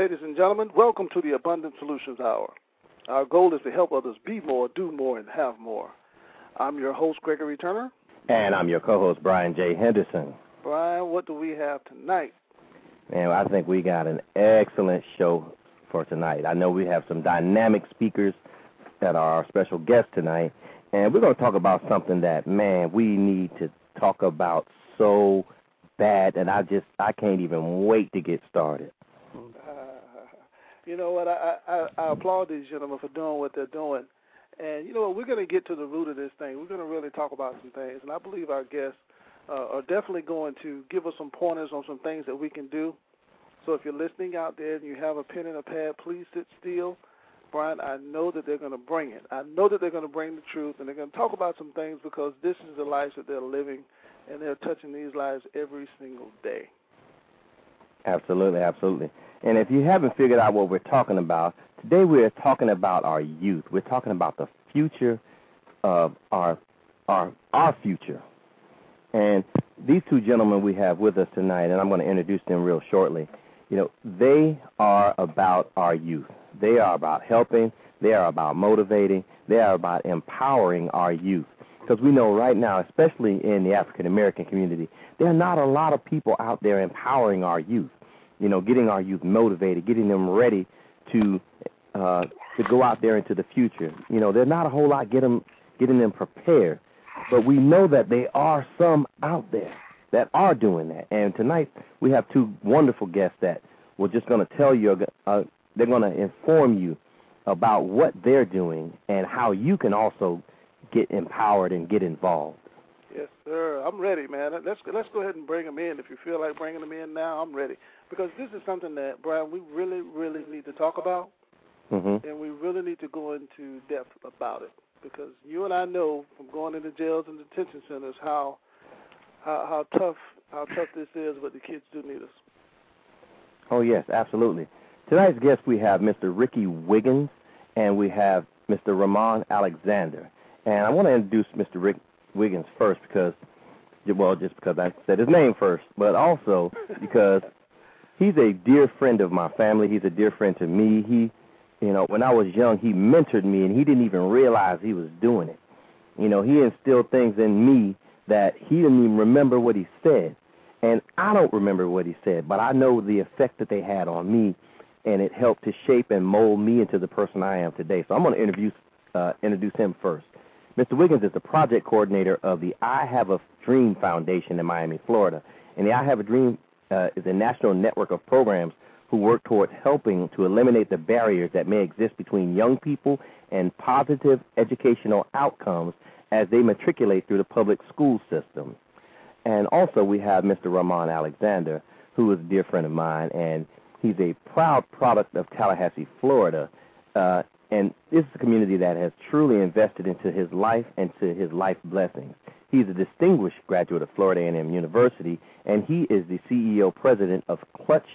Ladies and gentlemen, welcome to the Abundant Solutions Hour. Our goal is to help others be more, do more, and have more. I'm your host, Gregory Turner. And I'm your co-host, Brian J. Henderson. Brian, what do we have tonight? And I think we got an excellent show for tonight. I know we have some dynamic speakers that are our special guests tonight, and we're going to talk about something that, man, we need to talk about so bad, and I just I can't even wait to get started. You know what? I, I I applaud these gentlemen for doing what they're doing, and you know what? We're going to get to the root of this thing. We're going to really talk about some things, and I believe our guests uh, are definitely going to give us some pointers on some things that we can do. So if you're listening out there and you have a pen and a pad, please sit still. Brian, I know that they're going to bring it. I know that they're going to bring the truth, and they're going to talk about some things because this is the lives that they're living, and they're touching these lives every single day. Absolutely, absolutely. And if you haven't figured out what we're talking about, today we're talking about our youth. We're talking about the future of our our our future. And these two gentlemen we have with us tonight, and I'm going to introduce them real shortly. You know, they are about our youth. They are about helping. They are about motivating. They are about empowering our youth. Because we know right now, especially in the African American community, there are not a lot of people out there empowering our youth you know, getting our youth motivated, getting them ready to uh, to go out there into the future. You know, there's not a whole lot get them, getting them prepared, but we know that there are some out there that are doing that. And tonight we have two wonderful guests that we're just going to tell you, uh, they're going to inform you about what they're doing and how you can also get empowered and get involved. Yes, sir. I'm ready, man. Let's let's go ahead and bring them in. If you feel like bringing them in now, I'm ready because this is something that Brian we really really need to talk about, mm-hmm. and we really need to go into depth about it because you and I know from going into jails and detention centers how how, how tough how tough this is, but the kids do need us. Oh yes, absolutely. Tonight's guest we have Mr. Ricky Wiggins and we have Mr. Ramon Alexander. And I want to introduce Mr. Rick Wiggins first because well, just because I said his name first, but also because he's a dear friend of my family. He's a dear friend to me. He, you know, when I was young, he mentored me, and he didn't even realize he was doing it. You know, he instilled things in me that he didn't even remember what he said, and I don't remember what he said, but I know the effect that they had on me, and it helped to shape and mold me into the person I am today. So I'm going to introduce uh, introduce him first. Mr. Wiggins is the project coordinator of the I Have a Dream Foundation in Miami, Florida, and the I Have a Dream uh, is a national network of programs who work towards helping to eliminate the barriers that may exist between young people and positive educational outcomes as they matriculate through the public school system. And also, we have Mr. Ramon Alexander, who is a dear friend of mine, and he's a proud product of Tallahassee, Florida. Uh, and this is a community that has truly invested into his life and to his life blessings. He's a distinguished graduate of Florida A&M University, and he is the CEO president of Clutch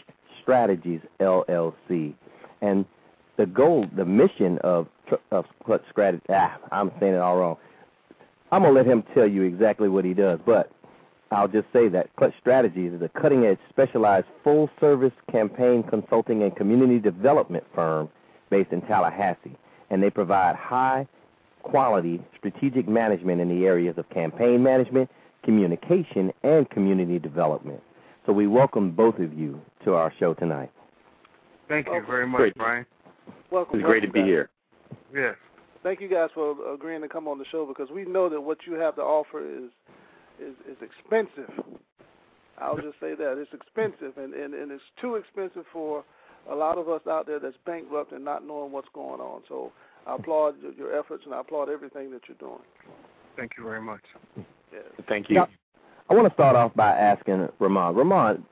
Strategies LLC. And the goal, the mission of, of Clutch Strategies, ah, I'm saying it all wrong. I'm going to let him tell you exactly what he does, but I'll just say that Clutch Strategies is a cutting edge, specialized, full service campaign consulting and community development firm based in Tallahassee. And they provide high quality strategic management in the areas of campaign management, communication, and community development. So we welcome both of you to our show tonight. Thank you very much, Greg. Brian. Welcome. It's great to be guys. here. Yes. Thank you guys for agreeing to come on the show because we know that what you have to offer is is is expensive. I'll just say that it's expensive and and and it's too expensive for a lot of us out there that's bankrupt and not knowing what's going on. So I applaud your, your efforts and I applaud everything that you're doing. Thank you very much. Yes. Thank you. Yeah. I want to start off by asking Ramon. Ramon,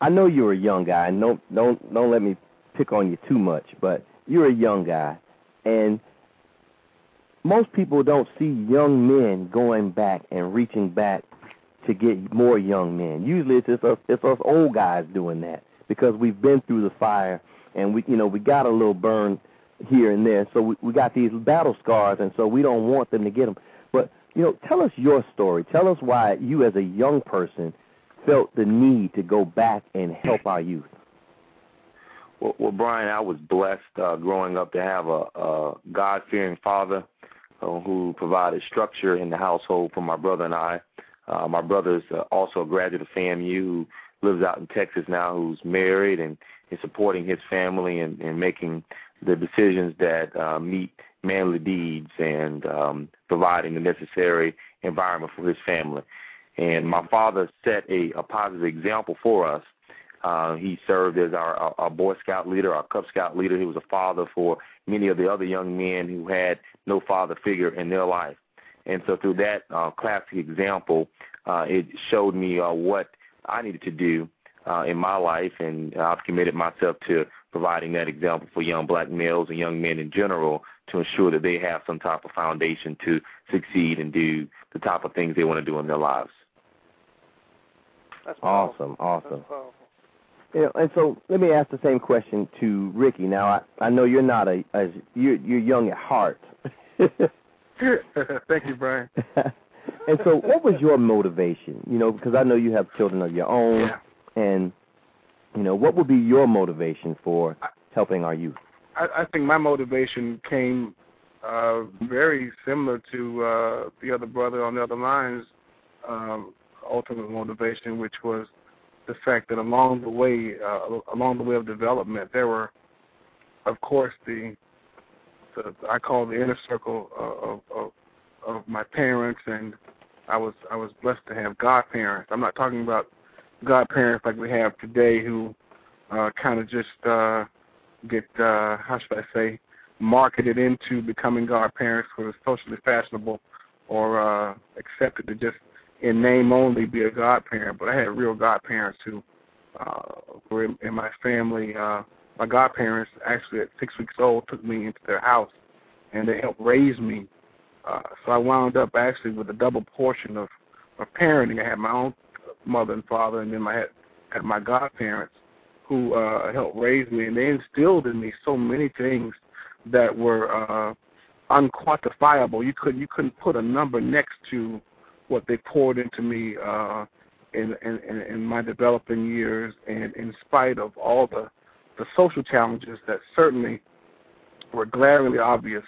I know you're a young guy, and don't don't don't let me pick on you too much, but you're a young guy, and most people don't see young men going back and reaching back to get more young men. Usually, it's us, it's us old guys doing that because we've been through the fire and we you know we got a little burn here and there, so we, we got these battle scars, and so we don't want them to get them. But you know, tell us your story. Tell us why you, as a young person, felt the need to go back and help our youth. Well, well Brian, I was blessed uh, growing up to have a, a God-fearing father uh, who provided structure in the household for my brother and I. Uh, my brother's uh, also a graduate of FAMU lives out in Texas now, who's married and is supporting his family and, and making the decisions that uh, meet manly deeds and um, providing the necessary environment for his family. And my father set a, a positive example for us. Uh, he served as our, our, our Boy Scout leader, our Cub Scout leader. He was a father for many of the other young men who had no father figure in their life. And so through that uh, classic example, uh, it showed me uh, what I needed to do uh, in my life, and I've committed myself to providing that example for young black males and young men in general to ensure that they have some type of foundation to succeed and do the type of things they want to do in their lives. That's powerful. Awesome, awesome. That's powerful. You know, and so let me ask the same question to Ricky. Now, I, I know you're not a, as you're, you're young at heart. Thank you, Brian. and so, what was your motivation? You know, because I know you have children of your own, Yeah. and you know, what would be your motivation for helping our youth? I, I think my motivation came uh, very similar to uh, the other brother on the other line's um, ultimate motivation, which was the fact that along the way, uh, along the way of development, there were, of course, the, the I call the inner circle of, of of my parents, and I was I was blessed to have godparents. I'm not talking about godparents like we have today, who uh, kind of just uh, get uh, how should I say marketed into becoming godparents for socially fashionable or uh, accepted to just in name only be a godparent. But I had real godparents who uh, were in, in my family. Uh, my godparents actually at six weeks old took me into their house and they helped raise me. Uh, so I wound up actually with a double portion of, of parenting. I had my own mother and father, and then I had, had my godparents who uh, helped raise me, and they instilled in me so many things that were uh, unquantifiable. You couldn't you couldn't put a number next to what they poured into me uh, in, in in my developing years, and in spite of all the the social challenges that certainly were glaringly obvious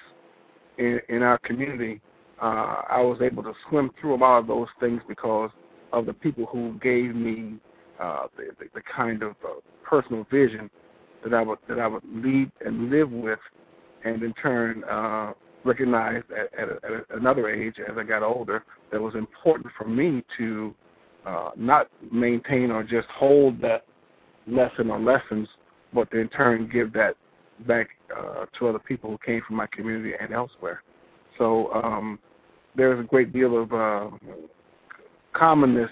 in, in our community, uh, I was able to swim through a lot of those things because of the people who gave me uh, the, the, the kind of uh, personal vision that I would that I would lead and live with, and in turn uh, recognized at, at, a, at another age as I got older that was important for me to uh, not maintain or just hold that lesson or lessons, but in turn give that back uh, to other people who came from my community and elsewhere. So um, there's a great deal of uh, commonness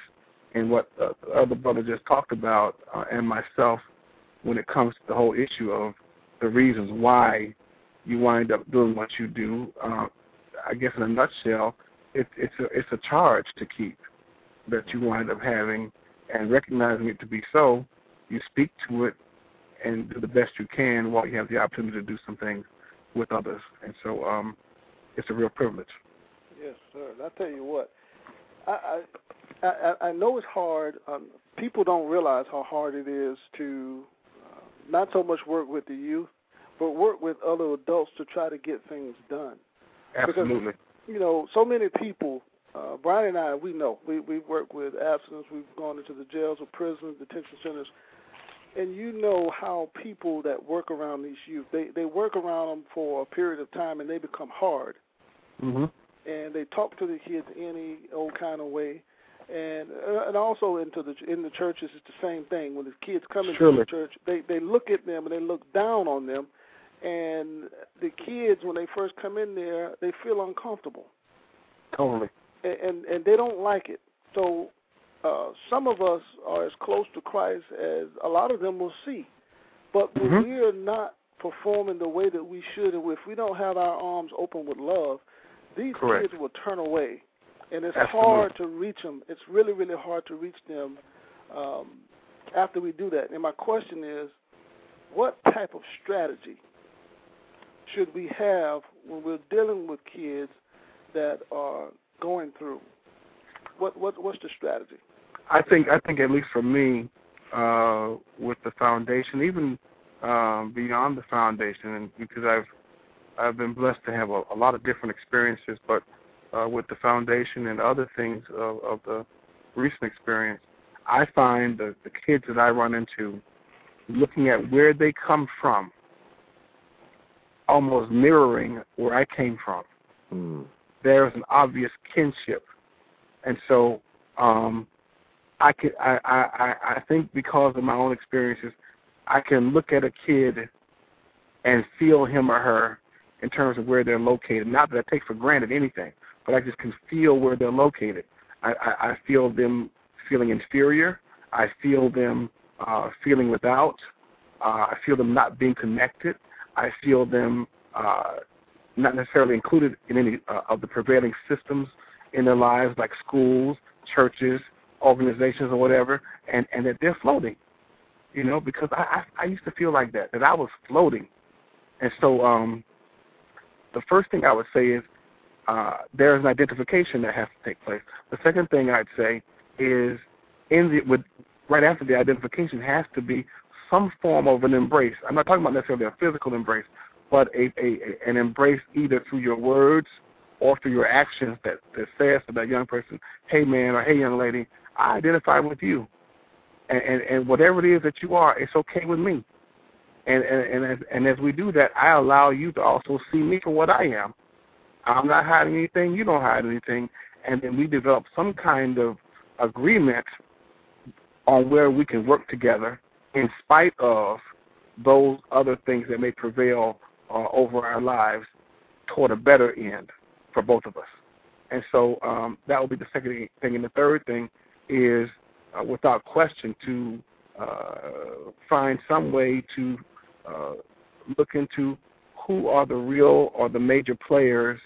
in what the other brother just talked about uh, and myself when it comes to the whole issue of the reasons why you wind up doing what you do. Uh, I guess in a nutshell, it, it's a it's a charge to keep that you wind up having and recognizing it to be so. You speak to it and do the best you can while you have the opportunity to do some things with others. And so um, it's a real privilege. Yes, sir. And I tell you what, I I I, I know it's hard. Um, people don't realize how hard it is to uh, not so much work with the youth, but work with other adults to try to get things done. Absolutely. you know, so many people uh, Brian and I, we know we we work with abstinence. We've gone into the jails or prisons, detention centers, and you know how people that work around these youth they they work around them for a period of time and they become hard. Mm-hmm. And they talk to the kids any old kind of way, and uh, and also into the in the churches it's the same thing. When the kids come into Surely. the church, they they look at them and they look down on them, and the kids when they first come in there they feel uncomfortable Totally. and and, and they don't like it. So uh, some of us are as close to Christ as a lot of them will see, but when Mhm. we are not performing the way that we should, and if we don't have our arms open with love, these Correct. kids will turn away, and it's Absolutely. hard to reach them. It's really really hard to reach them um, after we do that. And my question is, what type of strategy should we have when we're dealing with kids that are going through? What what what's the strategy? I think I think at least for me, uh, with the foundation, even um, beyond the foundation, and because I've I've been blessed to have a, a lot of different experiences, but uh, with the foundation and other things of, of the recent experience, I find the, the kids that I run into, looking at where they come from, almost mirroring where I came from Hmm. there is an obvious kinship, and so um, I I, I I I think because of my own experiences, I can look at a kid and feel him or her in terms of where they're located. Not that I take for granted anything, but I just can feel where they're located. I, I, I feel them feeling inferior. I feel them uh, feeling without. Uh, I feel them not being connected. I feel them uh, not necessarily included in any uh, of the prevailing systems in their lives, like schools, churches, organizations, or whatever, and and that they're floating. You know, because I I, I used to feel like that that I was floating, and so um, the first thing I would say is uh, there is an identification that has to take place. The second thing I'd say is in the with right after the identification has to be some form of an embrace. I'm not talking about necessarily a physical embrace, but a, a, an embrace either through your words or through your actions that, that says to that young person, hey man or hey young lady, I identify with you. And, and, and whatever it is that you are, it's okay with me. And, and, and, as, and as we do that, I allow you to also see me for what I am. I'm not hiding anything, you don't hide anything. And then we develop some kind of agreement on where we can work together in spite of those other things that may prevail uh, over our lives toward a better end for both of us. And so um, that will be the second thing. And the third thing is, uh, without question, to uh, find some way to uh, look into who are the real or the major players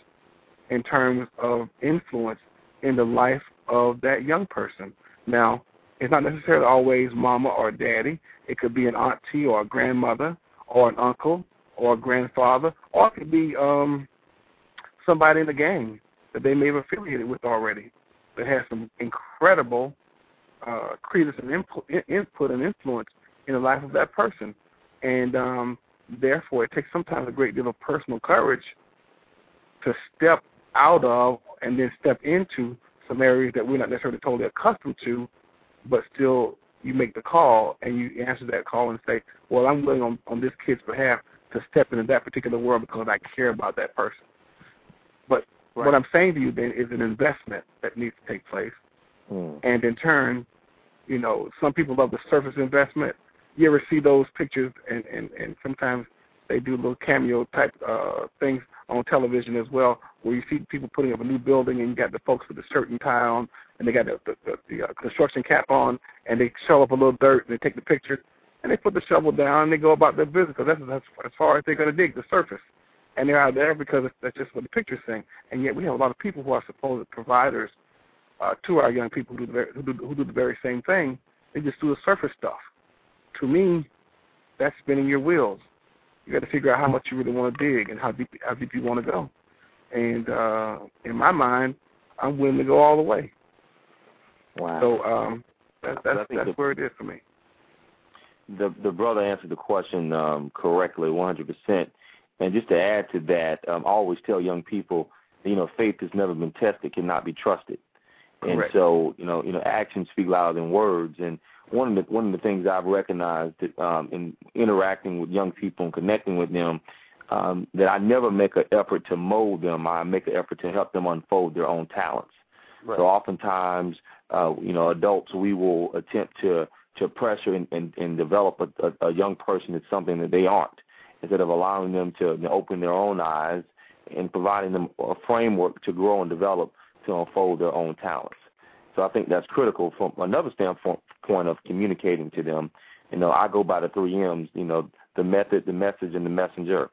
in terms of influence in the life of that young person. Now, it's not necessarily always mama or daddy. It could be an auntie or a grandmother or an uncle or a grandfather, or it could be um, somebody in the gang that they may have affiliated with already that has some incredible uh, credence and input, input and influence in the life of that person. And um, therefore, it takes sometimes a great deal of personal courage to step out of and then step into some areas that we're not necessarily totally accustomed to, but still you make the call and you answer that call and say, well, I'm willing on, on this kid's behalf to step into that particular world because I care about that person. Right. what I'm saying to you then is an investment that needs to take place. Hmm. And in turn, you know, some people love the surface investment. You ever see those pictures and, and, and sometimes they do little cameo type uh things on television as well, where you see people putting up a new building and you got the folks with shirt and tie on and they got the the, the, the uh, construction cap on and they shovel up a little dirt and they take the picture and they put the shovel down and they go about their business because that's, that's as far as they're going to dig the surface. And they're out there because that's just what the picture's saying. And yet we have a lot of people who are supposed providers uh, to our young people who do, the very, who, do, who do the very same thing. They just do the surface stuff. To me, that's spinning your wheels. You got to figure out how much you really want to dig and how deep how deep you want to go. And uh, in my mind, I'm willing to go all the way. Wow. So um, that, that's that's the- where it is for me. the the brother answered the question um, correctly, 100%. And just to add to that, um, I always tell young people you know faith has never been tested cannot be trusted. And Correct. so, you know, you know, actions speak louder than words. And one of the one of the things I've recognized that, um, in interacting with young people and connecting with them, um, that I never make an effort to mold them. I make an effort to help them unfold their own talents. Right. So oftentimes, uh, you know, adults we will attempt to to pressure and, and, and develop a, a, a young person into something that they aren't, instead of allowing them to open their own eyes and providing them a framework to grow and develop to unfold their own talents. So I think that's critical from another standpoint of communicating to them. You know, I go by the three M's. You know, the method, the message, and the messenger.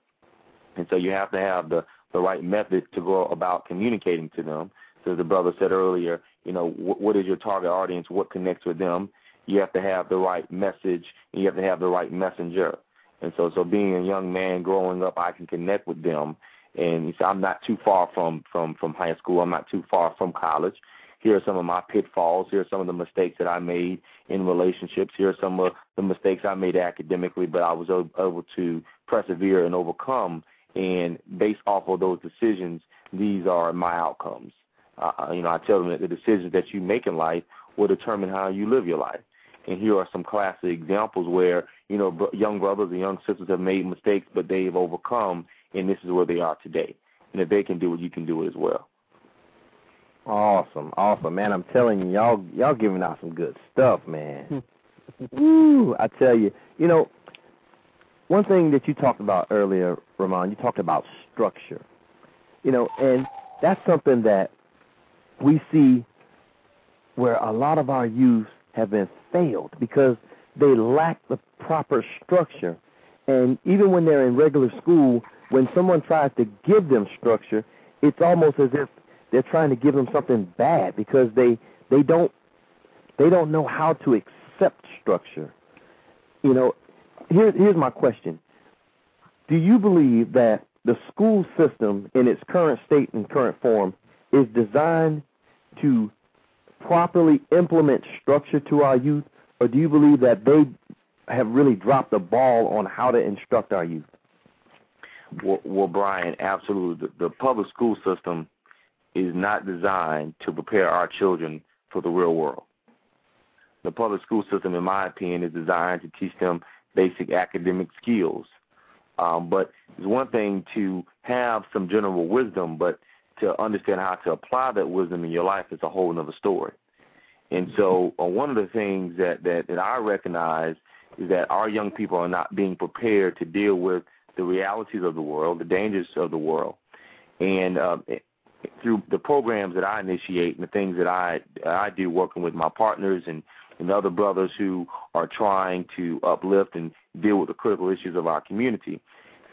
And so you have to have the the right method to go about communicating to them. So as the brother said earlier, you know, wh- what is your target audience? What connects with them? You have to have the right message, and you have to have the right messenger. And so, so being a young man growing up, I can connect with them. And so I'm not too far from from from high school. I'm not too far from college. Here are some of my pitfalls. Here are some of the mistakes that I made in relationships. Here are some of the mistakes I made academically, but I was able to persevere and overcome. And based off of those decisions, these are my outcomes. Uh, you know, I tell them that the decisions that you make in life will determine how you live your life. And here are some classic examples where you know young brothers and young sisters have made mistakes, but they've overcome, and this is where they are today. And if they can do it, you can do it as well. Awesome, awesome, man! I'm telling you, y'all, y'all giving out some good stuff, man. Woo! I tell you, you know, one thing that you talked about earlier, Ramon, you talked about structure. You know, and that's something that we see where a lot of our youth have been failed because they lack the proper structure. And even when they're in regular school, when someone tries to give them structure, it's almost as if they're trying to give them something bad because they they don't they don't know how to accept structure. You know, here, here's my question: Do you believe that the school system, in its current state and current form, is designed to properly implement structure to our youth, or do you believe that they have really dropped the ball on how to instruct our youth? Well, well Brian, absolutely. The, the public school system is not designed to prepare our children for the real world. The public school system, in my opinion, is designed to teach them basic academic skills. Um, but it's one thing to have some general wisdom, but to understand how to apply that wisdom in your life is a whole other story. And so, uh, one of the things that, that that I recognize is that our young people are not being prepared to deal with the realities of the world, the dangers of the world, and uh, through the programs that I initiate and the things that I I do, working with my partners and and other brothers who are trying to uplift and deal with the critical issues of our community,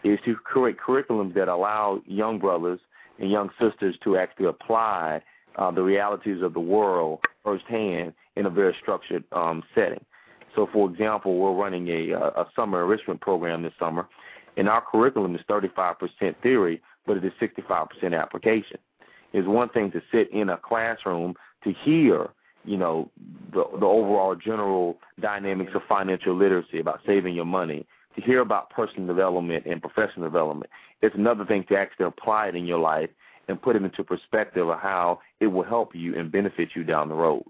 is to create curriculums that allow young brothers and young sisters to actually apply uh, the realities of the world firsthand in a very structured um, setting. So, for example, we're running a, a summer enrichment program this summer, and our curriculum is 35% theory, but it is 65% application. It's one thing to sit in a classroom to hear, you know, the, the overall general dynamics of financial literacy about saving your money, to hear about personal development and professional development. It's another thing to actually apply it in your life and put it into perspective of how it will help you and benefit you down the road.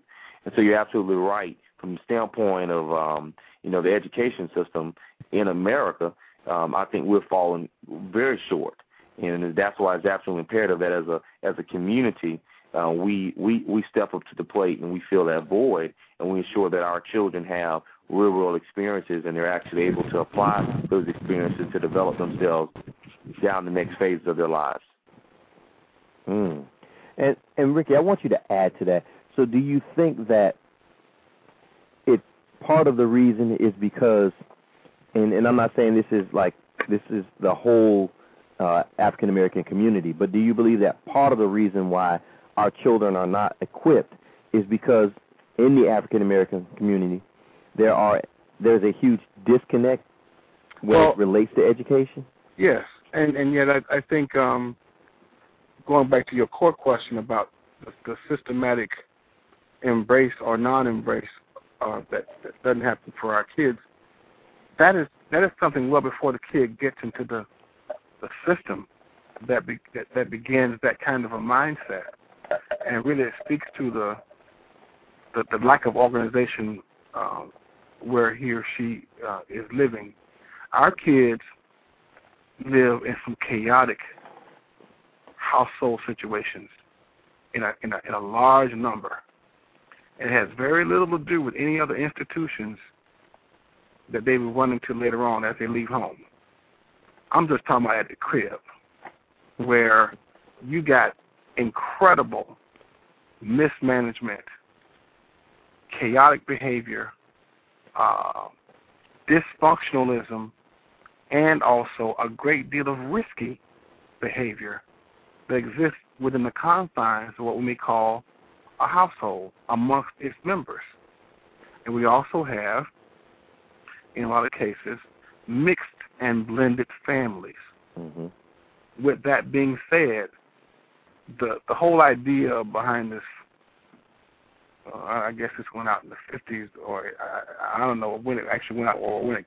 And so you're absolutely right from the standpoint of um, you know the education system in America. Um, I think we're falling very short, and that's why it's absolutely imperative that as a as a community uh, we we we step up to the plate and we fill that void, and we ensure that our children have real world experiences and they're actually able to apply those experiences to develop themselves down the next phases of their lives. Mm. And and Ricky, I want you to add to that. So, do you think that it part of the reason is because, and and I'm not saying this is like this is the whole uh, African American community, but do you believe that part of the reason why our children are not equipped is because in the African American community there are there's a huge disconnect when Well- it relates to education? Yes, and and yet I, I think um, going back to your core question about the, the systematic embrace or non-embrace uh, that, that doesn't happen for our kids, that is that is something well before the kid gets into the the system. that be, that, that begins that kind of a mindset, and really it speaks to the the, the lack of organization um, where he or she uh, is living. Our kids live in some chaotic household situations in a, in a in a large number. It has very little to do with any other institutions that they will run into later on as they leave home. I'm just talking about at the crib, where you got incredible mismanagement, chaotic behavior, uh, dysfunctionalism, and also a great deal of risky behavior that exists within the confines of what we may call a household amongst its members. And we also have, in a lot of cases, mixed and blended families. Mm-hmm. With that being said, the the whole idea behind this, uh, I guess this went out in the 50s, or I, I don't know when it actually went out, or when it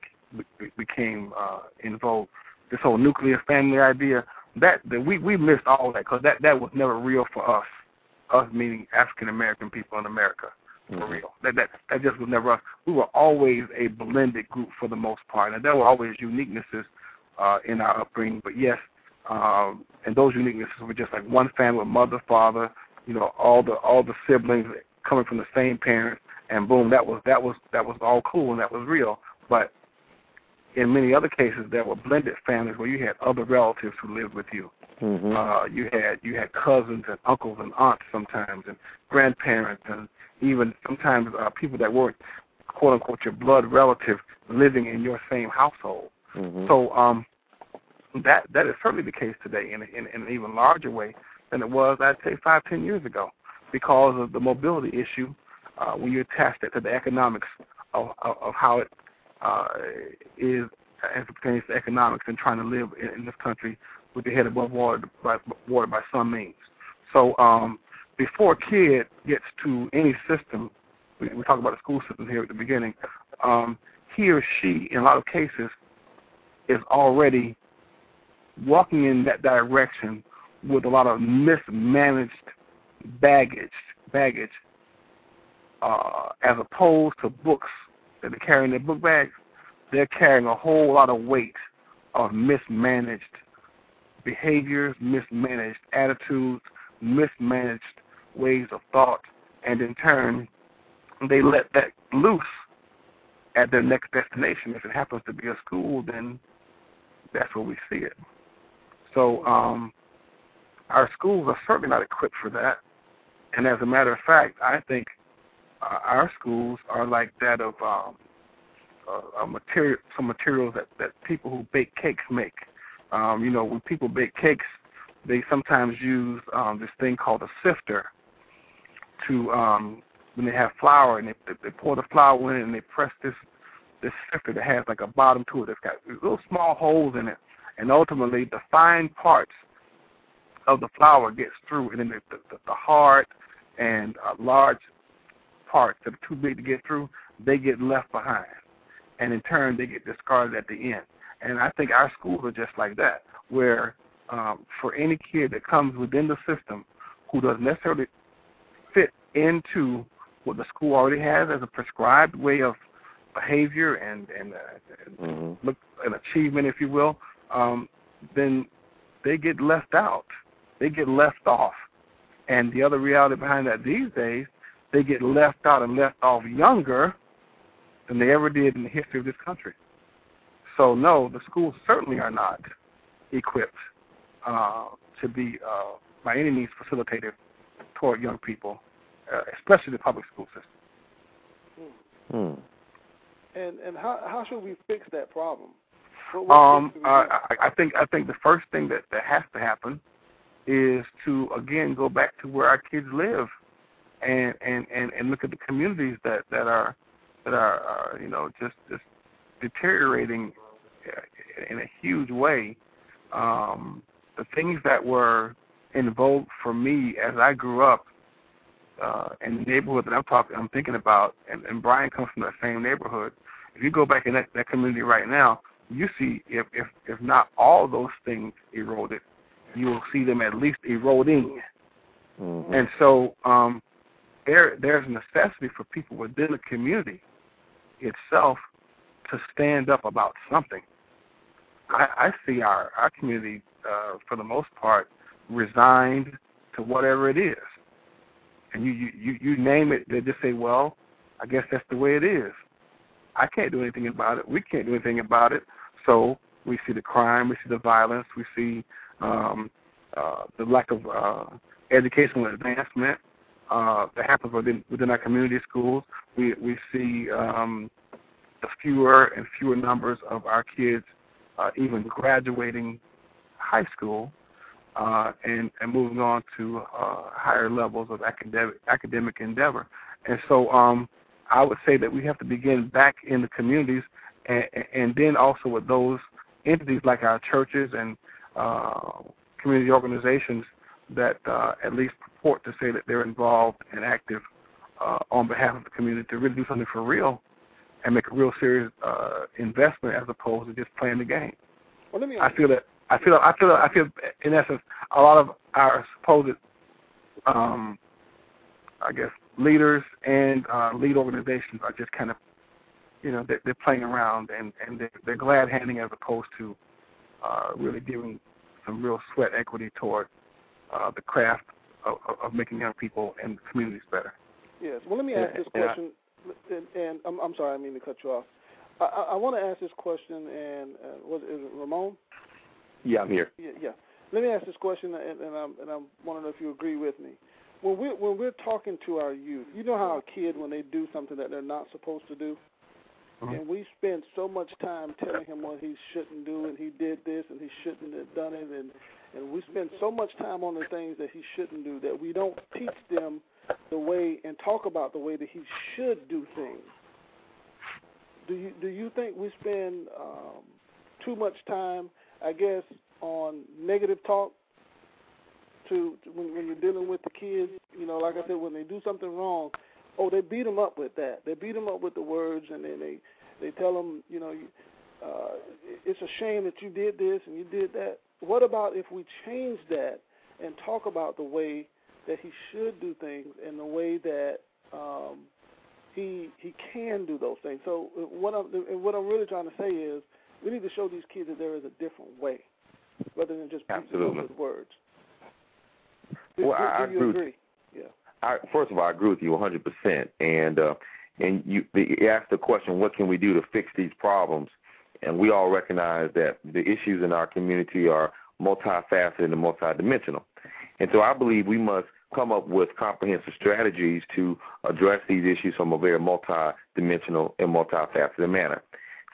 be- became uh, in vogue. This whole nuclear family idea that, that we we missed all that because that that was never real for us. Us meaning African American people in America, for Mhm. real. That that that just was never us. We were always a blended group for the most part, and there were always uniquenesses uh, in our upbringing. But yes, um, and those uniquenesses were just like one family, mother, father, you know, all the all the siblings coming from the same parents, and boom, that was that was that was all cool and that was real. But in many other cases, there were blended families where you had other relatives who lived with you. Mm-hmm. Uh, you had you had cousins and uncles and aunts sometimes, and grandparents, and even sometimes uh, people that weren't quote unquote your blood relative living in your same household. mm-hmm. So um, that that is certainly the case today, in, in, in an even larger way than it was, I'd say, five ten years ago, because of the mobility issue. Uh, when you attach that to the economics of, of, of how it uh, is as it pertains to economics and trying to live in, in this country with your head above water by, water by some means. So um, before a kid gets to any system, we, we talk about the school system here at the beginning, um, he or she, in a lot of cases, is already walking in that direction with a lot of mismanaged baggage, baggage, uh, as opposed to books that they carry in their book bags. They're carrying a whole lot of weight of mismanaged behaviors, mismanaged attitudes, mismanaged ways of thought, and in turn, they let that loose at their next destination. If it happens to be a school, then that's where we see it. So um, our schools are certainly not equipped for that. And as a matter of fact, I think uh, our schools are like that of um, uh, material, some materials that, that people who bake cakes make. Um, you know, when people bake cakes, they sometimes use um, this thing called a sifter to um, when they have flour and they, they pour the flour in and they press this this sifter that has like a bottom to it that's got little small holes in it, and ultimately the fine parts of the flour gets through, and then the, the, the hard and large parts that are too big to get through, they get left behind, and in turn they get discarded at the end. And I think our schools are just like that, where um, for any kid that comes within the system who doesn't necessarily fit into what the school already has as a prescribed way of behavior and and, uh, and Mm-hmm. look an achievement, if you will, um, then they get left out. They get left off. And the other reality behind that these days, they get left out and left off younger than they ever did in the history of this country. So no, the schools certainly are not equipped uh, to be uh, by any means facilitative toward young people, uh, especially the public school system. Hmm. And and how how should we fix that problem? What, what Um, fix do we uh. I, I think I think the first thing that, that has to happen is to again go back to where our kids live, and and and, and look at the communities that that are that are uh, you know just just deteriorating uh, in a huge way. Um, the things that were in vogue for me as I grew up uh, in the neighborhood that I'm talking, I'm thinking about, and, and Brian comes from that same neighborhood. If you go back in that, that community right now, you see if if if not all those things eroded, you will see them at least eroding. Mm-hmm. And so um, there there's a necessity for people within the community itself to stand up about something. I, I see our our community uh, for the most part resigned to whatever it is, and you you you name it, they just say, well, I guess that's the way it is. I can't do anything about it. We can't do anything about it. So we see the crime, we see the violence, we see um, uh, the lack of uh, educational advancement uh, that happens within, within our community schools. We we see um, the fewer and fewer numbers of our kids uh, even graduating high school uh, and, and moving on to uh, higher levels of academic academic endeavor. And so um, I would say that we have to begin back in the communities and, and then also with those entities like our churches and uh, community organizations that uh, at least purport to say that they're involved and active uh, on behalf of the community to really do something for real and make a real serious uh, investment as opposed to just playing the game. Well, let me I feel that I feel I feel I feel in essence a lot of our supposed um, I guess leaders and uh, lead organizations are just kind of you know they're, they're playing around and and they're, they're glad handing as opposed to uh, really giving some real sweat equity toward uh, the craft of, of making young people and communities better. Yes. Well, let me ask this question, and, and I'm, I'm sorry, I didn't mean to cut you off. I, I, I want to ask this question, and uh, was is it Ramon? Yeah, I'm here. Yeah, yeah. Let me ask this question, and, and I'm and I'm wondering if you agree with me. When we when we're talking to our youth, you know how a kid when they do something that they're not supposed to do, Mhm. and we spend so much time telling him what he shouldn't do, and he did this, and he shouldn't have done it, and and we spend so much time on the things that he shouldn't do that we don't teach them the way and talk about the way that he should do things. Do you do you think we spend um, too much time, I guess, on negative talk to, to when, when you're dealing with the kids? You know, like I said, when they do something wrong, oh, they beat them up with that. They beat them up with the words, and then they they tell them, you know, uh, it's a shame that you did this and you did that. What about if we change that and talk about the way that he should do things and the way that um, he he can do those things? So uh, what I'm what I'm really trying to say is we need to show these kids that there is a different way rather than just Absolutely. with words. Do, Well, do, I- I do you agree with agree? Yeah. I, first of all, I agree with you 100%. And uh, and you, you asked the question, what can we do to fix these problems? And we all recognize that the issues in our community are multifaceted and multidimensional. And so I believe we must come up with comprehensive strategies to address these issues from a very multidimensional and multifaceted manner.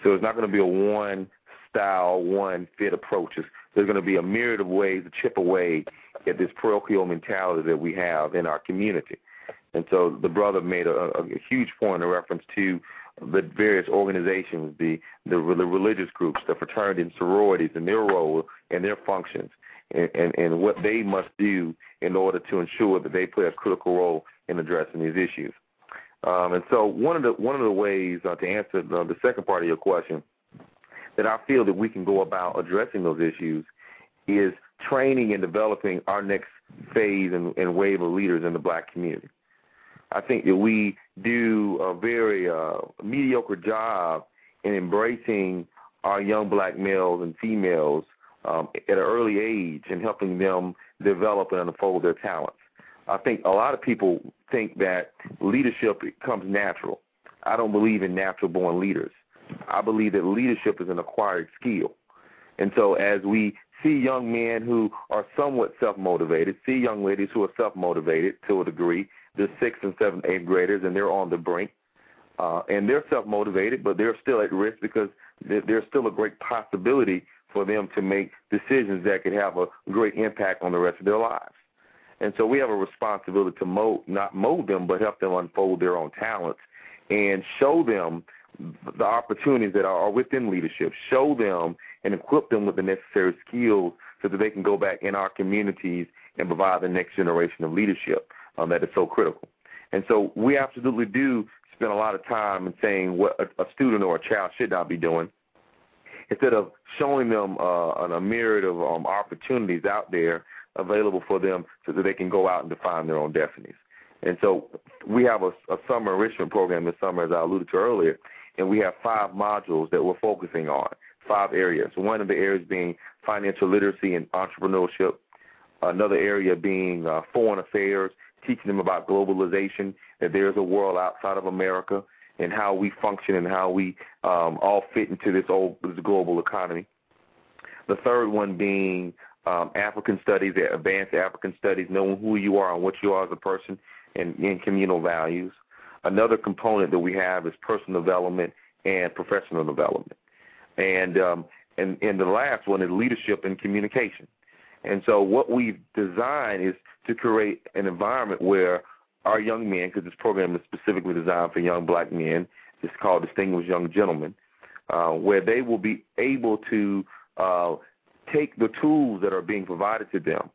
So it's not going to be a one style, one fit approach. There's going to be a myriad of ways to chip away at this parochial mentality that we have in our community. And so the brother made a, a, huge point in reference to the various organizations, the, the the religious groups, the fraternities and sororities, and their role and their functions, and, and, and what they must do in order to ensure that they play a critical role in addressing these issues. Um, and so one of the one of the ways uh, to answer the, the second part of your question that I feel that we can go about addressing those issues is training and developing our next phase and, and wave of leaders in the black community. I think that we do a very uh, mediocre job in embracing our young black males and females um, at an early age and helping them develop and unfold their talents. I think a lot of people think that leadership comes natural. I don't believe in natural born leaders. I believe that leadership is an acquired skill. And so as we see young men who are somewhat self-motivated, see young ladies who are self-motivated to a degree, they're sixth and seventh, eighth graders, and they're on the brink. Uh, and they're self-motivated, but they're still at risk because there- there's still a great possibility for them to make decisions that could have a great impact on the rest of their lives. And so we have a responsibility to mold, not mold them, but help them unfold their own talents and show them the opportunities that are within leadership. Show them and equip them with the necessary skills so that they can go back in our communities and provide the next generation of leadership um, that is so critical. And so we absolutely do spend a lot of time in saying what a, a student or a child should not be doing instead of showing them uh, a myriad of um, opportunities out there available for them so that they can go out and define their own destinies. And so we have a, a summer enrichment program this summer, as I alluded to earlier, and we have five modules that we're focusing on, five areas. One of the areas being financial literacy and entrepreneurship, another area being uh, foreign affairs, teaching them about globalization, that there's a world outside of America, and how we function and how we um, all fit into this old this global economy. The third one being um, African studies, advanced African studies, knowing who you are and what you are as a person, and, and communal values. Another component that we have is personal development and professional development, and um, and and the last one is leadership and communication. And so what we've designed is to create an environment where our young men, because this program is specifically designed for young black men, it's called Distinguished Young Gentlemen, uh, where they will be able to uh, take the tools that are being provided to them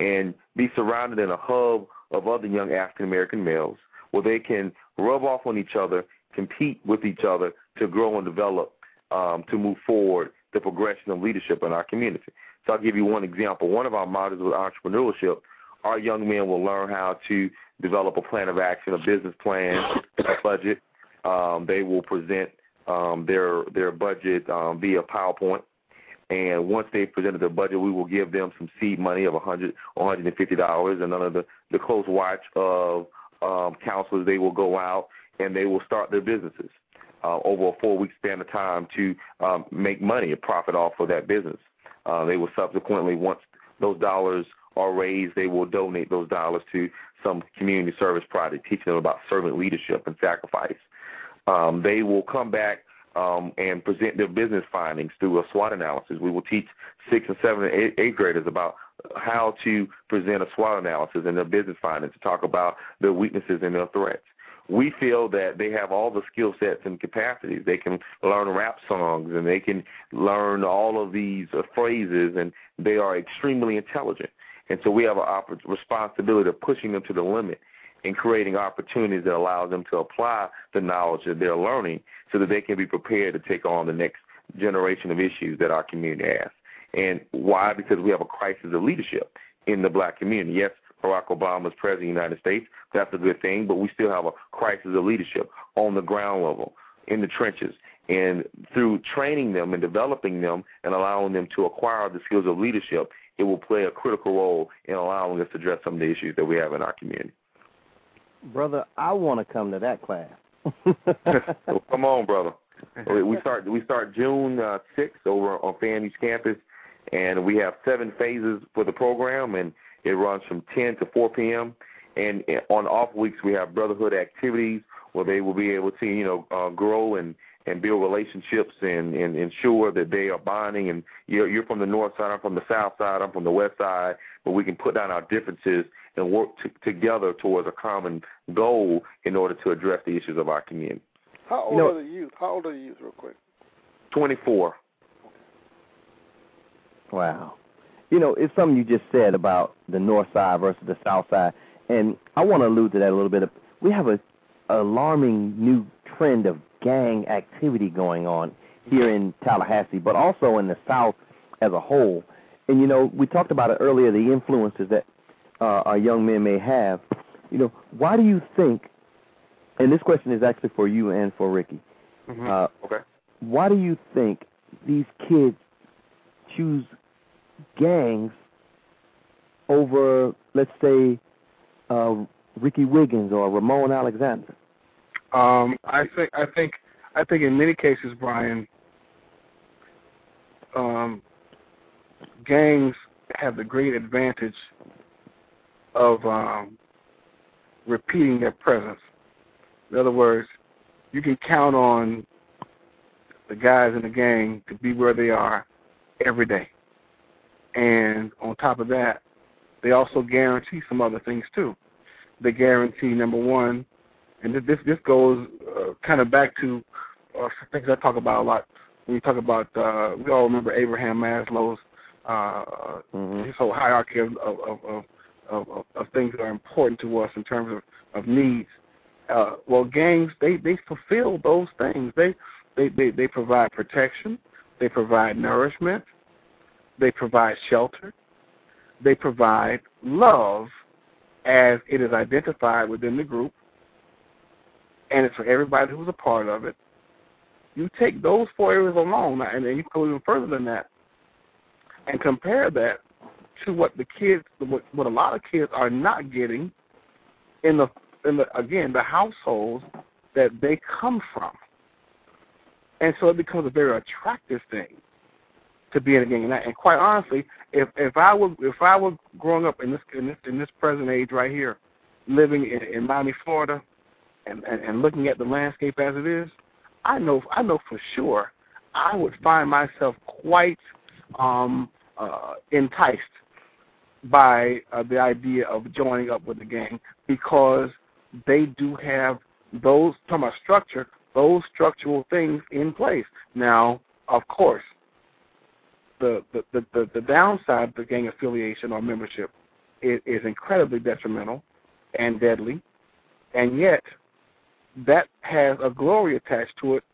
and be surrounded in a hub of other young African American males where they can rub off on each other, compete with each other to grow and develop um, to move forward the progression of leadership in our community. So I'll give you one example. One of our models with entrepreneurship, our young men will learn how to develop a plan of action, a business plan, a budget. Um, they will present um, their their budget um, via PowerPoint. And once they've presented their budget, we will give them some seed money of a hundred or hundred and fifty dollars, and under the the close watch of um, counselors, they will go out and they will start their businesses uh, over a four week span of time to um, make money, a profit off of that business. Uh, they will subsequently, once those dollars are raised, they will donate those dollars to some community service project, teaching them about servant leadership and sacrifice. Um, they will come back um, and present their business findings through a SWOT analysis. We will teach sixth and seventh and eighth, eighth graders about how to present a SWOT analysis and their business findings to talk about their weaknesses and their threats. We feel that they have all the skill sets and capacities. They can learn rap songs and they can learn all of these uh, phrases, and they are extremely intelligent. And so we have a responsibility of pushing them to the limit and creating opportunities that allow them to apply the knowledge that they're learning so that they can be prepared to take on the next generation of issues that our community has. And why? Because we have a crisis of leadership in the black community. Yes, Barack Obama is president of the United States. That's a good thing, but we still have a crisis of leadership on the ground level, in the trenches. And through training them and developing them and allowing them to acquire the skills of leadership, it will play a critical role in allowing us to address some of the issues that we have in our community. Brother, I want to come to that class. well, come on, brother. We start we start June uh, 6th over on FAMU's campus, and we have seven phases for the program, and it runs from 10 to 4 p.m. And on off weeks, we have brotherhood activities where they will be able to, you know, uh, grow and and build relationships and, and ensure that they are bonding. And you're, you're from the north side, I'm from the south side, I'm from the west side, but we can put down our differences and work t- together towards a common goal in order to address the issues of our community. How old You know- are the youth? How old are the youth, real quick? 24. Wow. You know, it's something you just said about the north side versus the south side, and I want to allude to that a little bit. We have a alarming new trend of gang activity going on here in Tallahassee, but also in the South as a whole. And you know, we talked about it earlier, the influences that uh, our young men may have. You know, why do you think? And this question is actually for you and for Ricky. Mm-hmm. Uh, Okay. why do you think these kids choose gangs over, let's say, uh, Ricky Wiggins or Ramon Alexander? Um, I think I think I think in many cases, Brian, um, gangs have the great advantage of um, repeating their presence. In other words, you can count on the guys in the gang to be where they are every day. And on top of that, they also guarantee some other things too. They guarantee number one, and this this goes uh, kind of back to uh, things I talk about a lot when we talk about. Uh, we all remember Abraham Maslow's uh, Mhm. his whole hierarchy of of, of of of of things that are important to us in terms of of needs. Uh, well, gangs they they fulfill those things. They they they, they provide protection. They provide nourishment. They provide shelter. They provide love as it is identified within the group, and it's for everybody who's a part of it. You take those four areas alone, and then you go even further than that, and compare that to what the kids, what, what a lot of kids are not getting in the, in the again the households that they come from, and so it becomes a very attractive thing to be in a gang. And, and quite honestly, if if I were if I were growing up in this in this in this present age right here, living in, in Miami, Florida, and, and and looking at the landscape as it is, I know I know for sure I would find myself quite um, uh, enticed by uh, the idea of joining up with the gang because they do have those talking about structure, those structural things in place. Now, of course, the the, the, the, downside of the gang affiliation or membership is, is incredibly detrimental and deadly, and yet that has a glory attached to it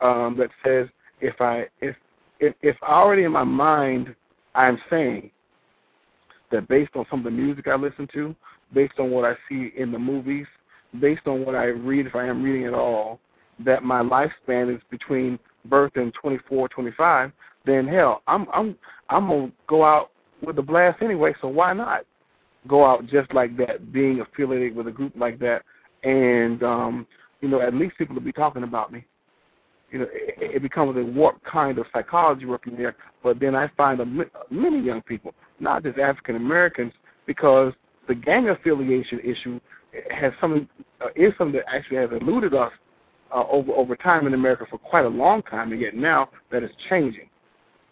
um, that says if I if if if already in my mind I'm saying that based on some of the music I listen to, based on what I see in the movies, based on what I read if I am reading at all, that my lifespan is between birth and 24, 25, then hell, I'm I'm I'm gonna go out with a blast anyway. So why not go out just like that, being affiliated with a group like that, and um, you know, at least people will be talking about me. You know, it, it becomes a warped kind of psychology working there. But then I find a, many young people, not just African Americans, because the gang affiliation issue has some uh, is something that actually has eluded us uh, over over time in America for quite a long time, and yet now that is changing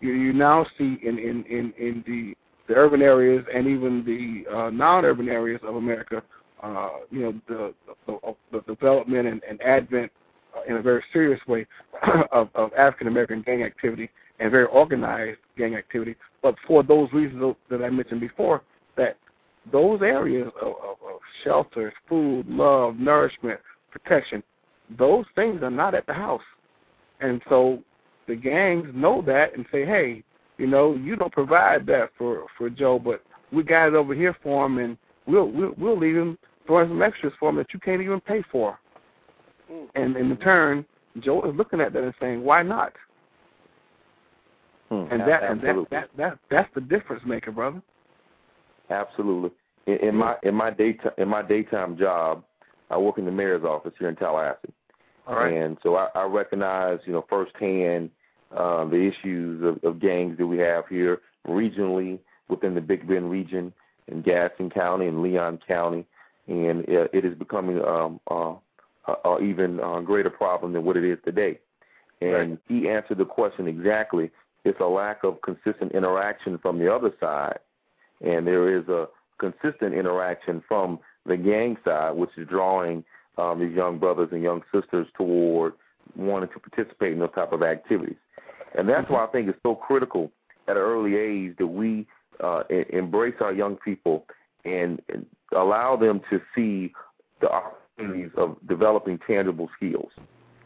you, you now see in, in, in, in the, the urban areas and even the uh, non-urban areas of America, uh, you know, the, the, the development and, and advent uh, in a very serious way of, of African American gang activity and very organized gang activity. But for those reasons that I mentioned before, that those areas of, of, of shelter, food, love, nourishment, protection, those things are not at the house. And so the gangs know that and say, hey, you know, you don't provide that for for Joe, but we got it over here for him, and we'll we'll, we'll leave him throwing some extras for him that you can't even pay for. Mm. And in return, Joe is looking at that and saying, why not? Hmm, and that and that, that that that's the difference maker, brother. Absolutely. In, in my in my daytime in my daytime job, I work in the mayor's office here in Tallahassee. All right. And so I, I recognize, you know, firsthand um, the issues of, of gangs that we have here regionally within the Big Bend region in Gadsden County and Leon County, and it, it is becoming um, uh, a, even uh, greater problem than what it is today. And right. he answered the question exactly. It's a lack of consistent interaction from the other side, and there is a consistent interaction from the gang side, which is drawing um, these young brothers and young sisters toward wanting to participate in those type of activities. And that's why I think it's so critical at an early age that we uh, embrace our young people and, and allow them to see the opportunities of developing tangible skills.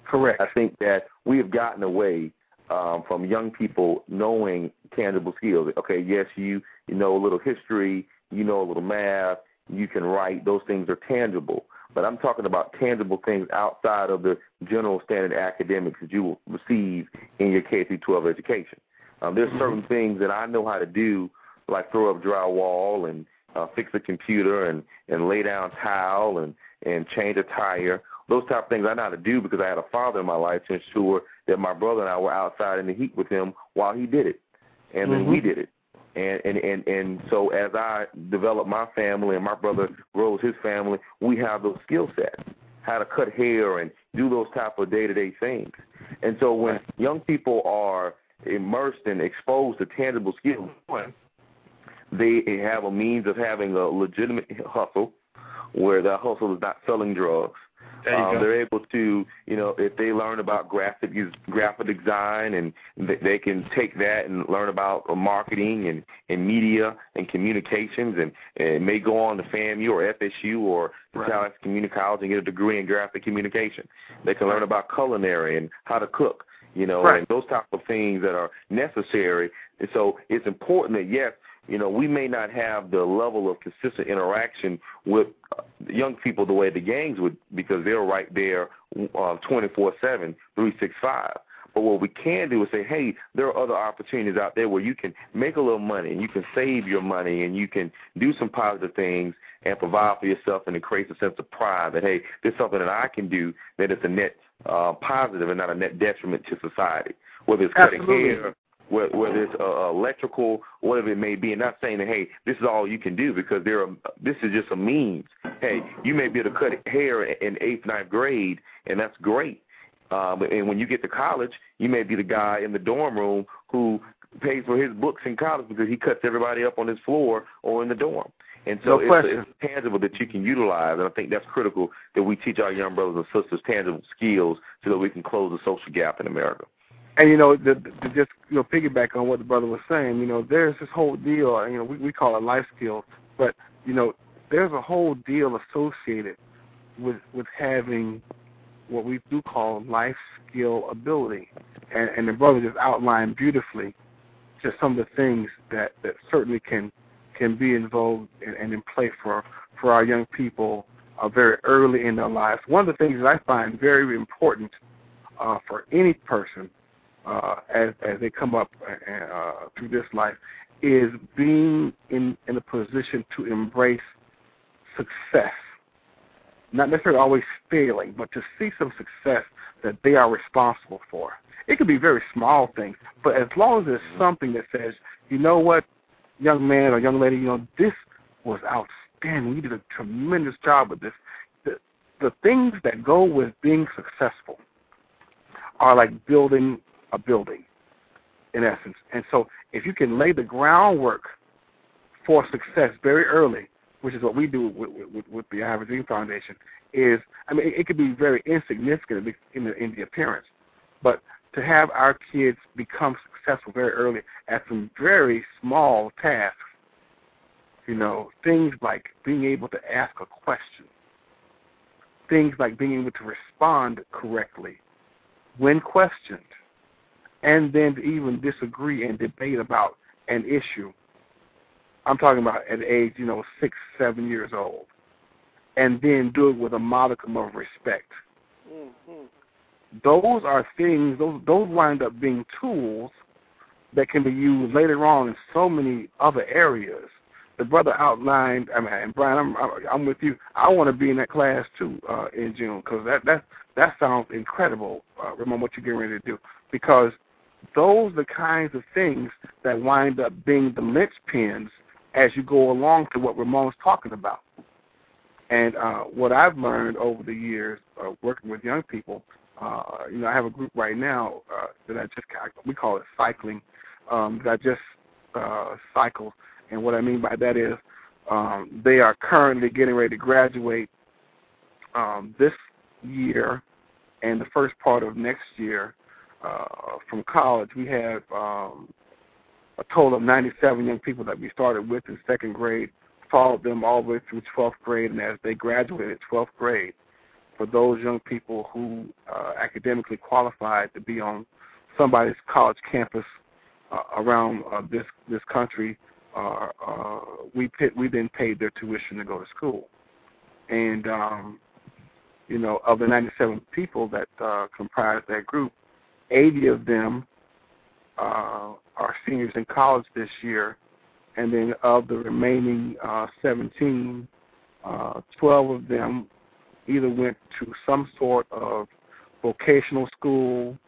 Correct. I think that we have gotten away um, from young people knowing tangible skills. Okay, yes, you you know a little history, you know a little math, you can write. Those things are tangible. But I'm talking about tangible things outside of the general standard academics that you will receive in your K through 12 education. Um, there's mm-hmm. certain things that I know how to do, like throw up drywall and uh, fix a computer and and lay down tile and and change a tire. Those type of things I know how to do because I had a father in my life to ensure that my brother and I were outside in the heat with him while he did it, and mm-hmm. then we did it and and and and so as I develop my family and my brother grows his family, we have those skill sets, how to cut hair and do those type of day to day things. And so when young people are immersed and exposed to tangible skills, they have a means of having a legitimate hustle, where that hustle is not selling drugs. Um, they're able to, you know, if they learn about graphic use graphic design and they, they can take that and learn about marketing and, and media and communications and, and may go on to FAMU or FSU or right. Tallahassee Community College and get a degree in graphic communication. They can learn about culinary and how to cook. you know, Right. and those type of things that are necessary. And so it's important that yes, you know, we may not have the level of consistent interaction with young people the way the gangs would because they're right there uh, 24/7, 365. But what we can do is say, hey, there are other opportunities out there where you can make a little money and you can save your money and you can do some positive things and provide for yourself and it creates a sense of pride that, hey, there's something that I can do that is a net uh, positive and not a net detriment to society. Whether it's cutting Absolutely. hair, whether it's uh, electrical, whatever it may be, and not saying that hey, this is all you can do because there are this is just a means. Hey, you may be able to cut hair in eighth, ninth grade, and that's great. But and when you get to college, you may be the guy in the dorm room who pays for his books in college because he cuts everybody up on his floor or in the dorm. And so No it's, it's tangible that you can utilize, and I think that's critical that we teach our young brothers and sisters tangible skills so that we can close the social gap in America. And you know, the, the, just you know, piggyback on what the brother was saying. You know, there's this whole deal. You know, we we call it life skills, but you know, there's a whole deal associated with with having what we do call life skill ability. And, and the brother just outlined beautifully just some of the things that that certainly can can be in vogue and, and in play for for our young people uh, very early in their lives. One of the things that I find very important uh, for any person uh, as as they come up uh, through this life is being in in a position to embrace success, not necessarily always failing, but to see some success that they are responsible for. It could be very small things, but as long as there's something that says, you know what, young man or young lady, you know this was outstanding. You did a tremendous job with this. The the things that go with being successful are like building a building, in essence. And so, if you can lay the groundwork for success very early, which is what we do with, with, with the I Have a Dream Foundation, is I mean, it, it could be very insignificant in the, in the appearance, but to have our kids become successful very early at some very small tasks, you know, things like being able to ask a question, things like being able to respond correctly when questioned, and then to even disagree and debate about an issue. I'm talking about at age, you know, six, seven years old, and then do it with a modicum of respect. Mm-hmm. Those are things; those those wind up being tools that can be used later on in so many other areas. The brother outlined, I mean, and Brian, I'm I'm with you. I want to be in that class too uh, in June because that that that sounds incredible. Uh, remember what you're getting ready to do because those are the kinds of things that wind up being the linchpins as you go along to what Ramon's talking about. And uh, what I've learned over the years uh, working with young people, uh, you know, I have a group right now uh, that I just we call it cycling. Um, that I just uh, cycle, and what I mean by that is um, they are currently getting ready to graduate um, this year and the first part of next year uh, from college. We have um, a total of 97 young people that we started with in second grade, followed them all the way through 12th grade, and as they graduated 12th grade, for those young people who uh, academically qualified to be on somebody's college campus uh, around uh, this this country, uh, uh, we pit, we then paid their tuition to go to school, and um, you know of the 97 people that uh, comprised that group, 80 of them uh, are seniors in college this year, and then of the remaining uh, 17, uh, 12 of them either went to some sort of vocational school,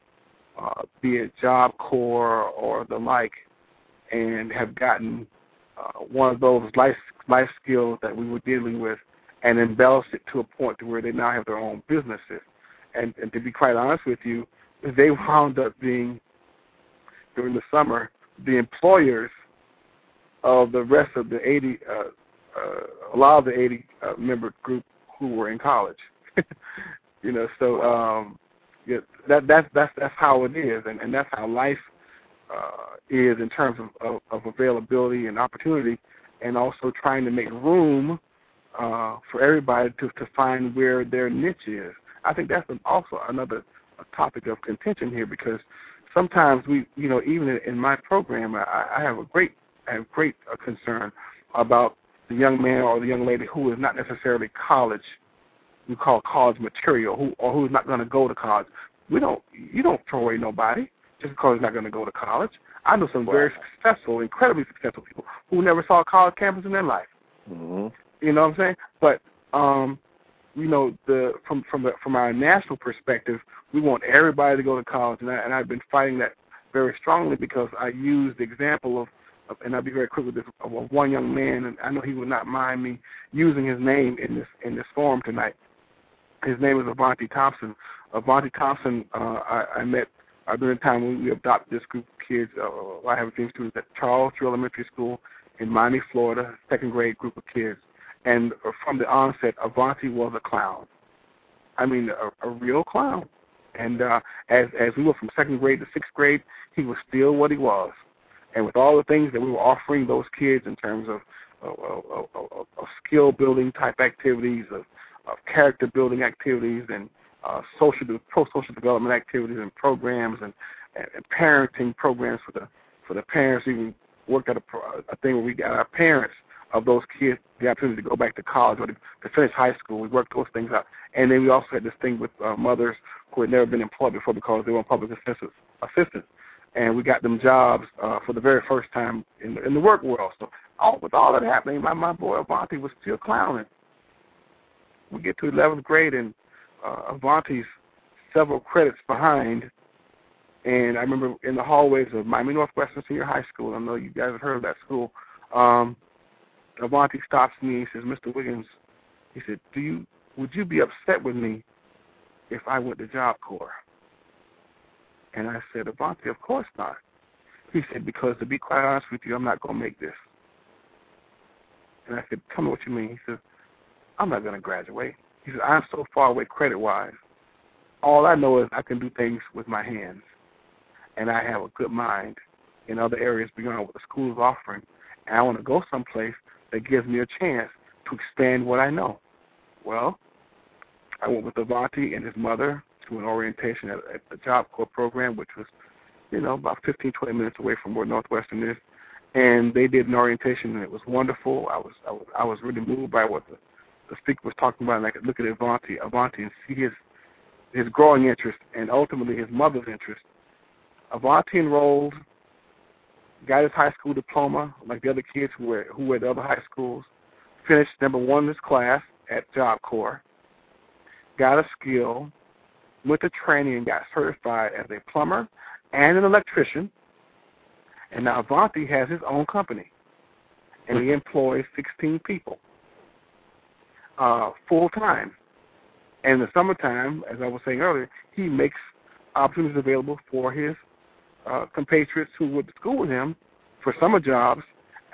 uh, be it Job Corps or the like, and have gotten uh, one of those life life skills that we were dealing with, and embellished it to a point to where they now have their own businesses. And, and to be quite honest with you, they wound up being during the summer the employers of the rest of the 80, uh, uh, a lot of the 80 uh, member group who were in college. you know, so um, yeah, that that's that's that's how it is, and, and that's how life uh, is in terms of, of, of availability and opportunity, and also trying to make room uh, for everybody to to find where their niche is. I think that's also another a topic of contention here because sometimes we, you know, even in, my program, I, I have a great, I have great uh, concern about the young man or the young lady who is not necessarily college, we call college material, who or who's not going to go to college. We don't, you don't throw away nobody just because he's not going to go to college. I know some very successful, incredibly successful people who never saw a college campus in their life. Mm-hmm. You know what I'm saying? But um, you know, the from from the, from our national perspective, we want everybody to go to college, and I, and I've been fighting that very strongly because I use the example of, of and I'll be very quick with this of, one young man, and I know he would not mind me using his name in this in this forum tonight. His name is Avanti Thompson. Avanti Thompson, uh, I, I met uh, during the time when we adopted this group of kids. Uh, I have a few students at Charles Drew Elementary School in Miami, Florida, second grade group of kids. And from the onset, Avanti was a clown. I mean, a, a real clown. And uh, as as we went from second grade to sixth grade, he was still what he was. And with all the things that we were offering those kids in terms of, of, of, of, of skill building type activities, of, of character building activities, and uh, social pro social development activities and programs, and, and, and parenting programs for the for the parents. Even worked at a, a thing where we got our parents of those kids the opportunity to go back to college or to, to finish high school. We worked those things out. And then we also had this thing with uh, mothers who had never been employed before because they were on public assistants. assistance. And we got them jobs uh, for the very first time in the, in the work world. So all, with all that happening, my, my boy Avanti was still clowning. We get to 11th grade and uh, Avanti's several credits behind. And I remember in the hallways of Miami Northwestern Senior High School, I know you guys have heard of that school, um, Avanti stops me and says, Mr. Wiggins, he said, Do you would you be upset with me if I went to Job Corps? And I said, Avanti, of course not. He said, Because to be quite honest with you, I'm not gonna make this. And I said, Tell me what you mean. He said, I'm not gonna graduate. He said, I'm so far away credit wise. All I know is I can do things with my hands. And I have a good mind in other areas beyond what the school is offering. And I want to go someplace that gives me a chance to expand what I know. Well, I went with Avanti and his mother to an orientation at, at the Job Corps program, which was, you know, about 15, 20 minutes away from where Northwestern is. And they did an orientation, and it was wonderful. I was I was, I was really moved by what the, the speaker was talking about, and I could look at Avanti, Avanti, and see his his growing interest, and ultimately his mother's interest. Avanti enrolled got his high school diploma, like the other kids who were who were at the other high schools. Finished number one in his class at Job Corps. Got a skill, went to training and got certified as a plumber and an electrician. And now Avanti has his own company, and he employs 16 people uh, full time. And in the summertime, as I was saying earlier, he makes opportunities available for his uh, compatriots who went to school with him for summer jobs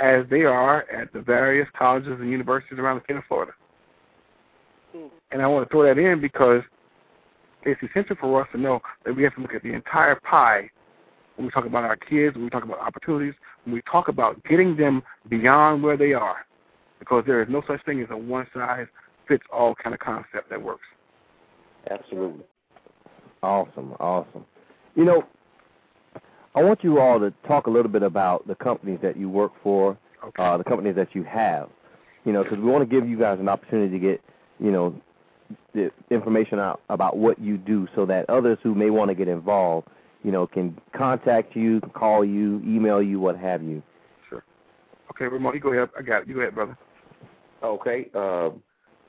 as they are at the various colleges and universities around the state of Florida. Mm. And I want to throw that in because it's essential for us to know that we have to look at the entire pie when we talk about our kids, when we talk about opportunities, when we talk about getting them beyond where they are. Because there is no such thing as a one size fits all kind of concept that works. Absolutely. Awesome, awesome. You know, I want you all to talk a little bit about the companies that you work for, okay. uh, the companies that you have. You know, because we want to give you guys an opportunity to get, you know, the information out about what you do, so that others who may want to get involved, you know, can contact you, call you, email you, what have you. Sure. Okay, Ramon, you go ahead. I got it. You go ahead, brother. Okay. Uh,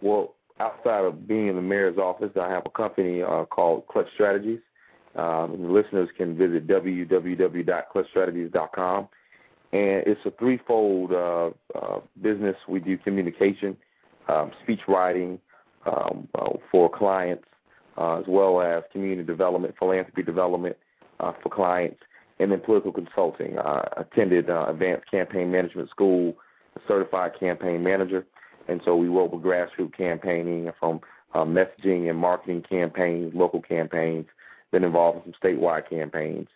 well, outside of being in the mayor's office, I have a company uh, called Clutch Strategies. Um, the listeners can visit www.clutchstrategies.com. And it's a threefold uh, uh, business. We do communication, um, speech writing um, uh, for clients, uh, as well as community development, philanthropy development uh, for clients, and then political consulting. I attended uh, Advanced Campaign Management School, certified campaign manager, and so we work with grassroots campaigning from messaging and marketing campaigns, local campaigns, been involved in some statewide campaigns.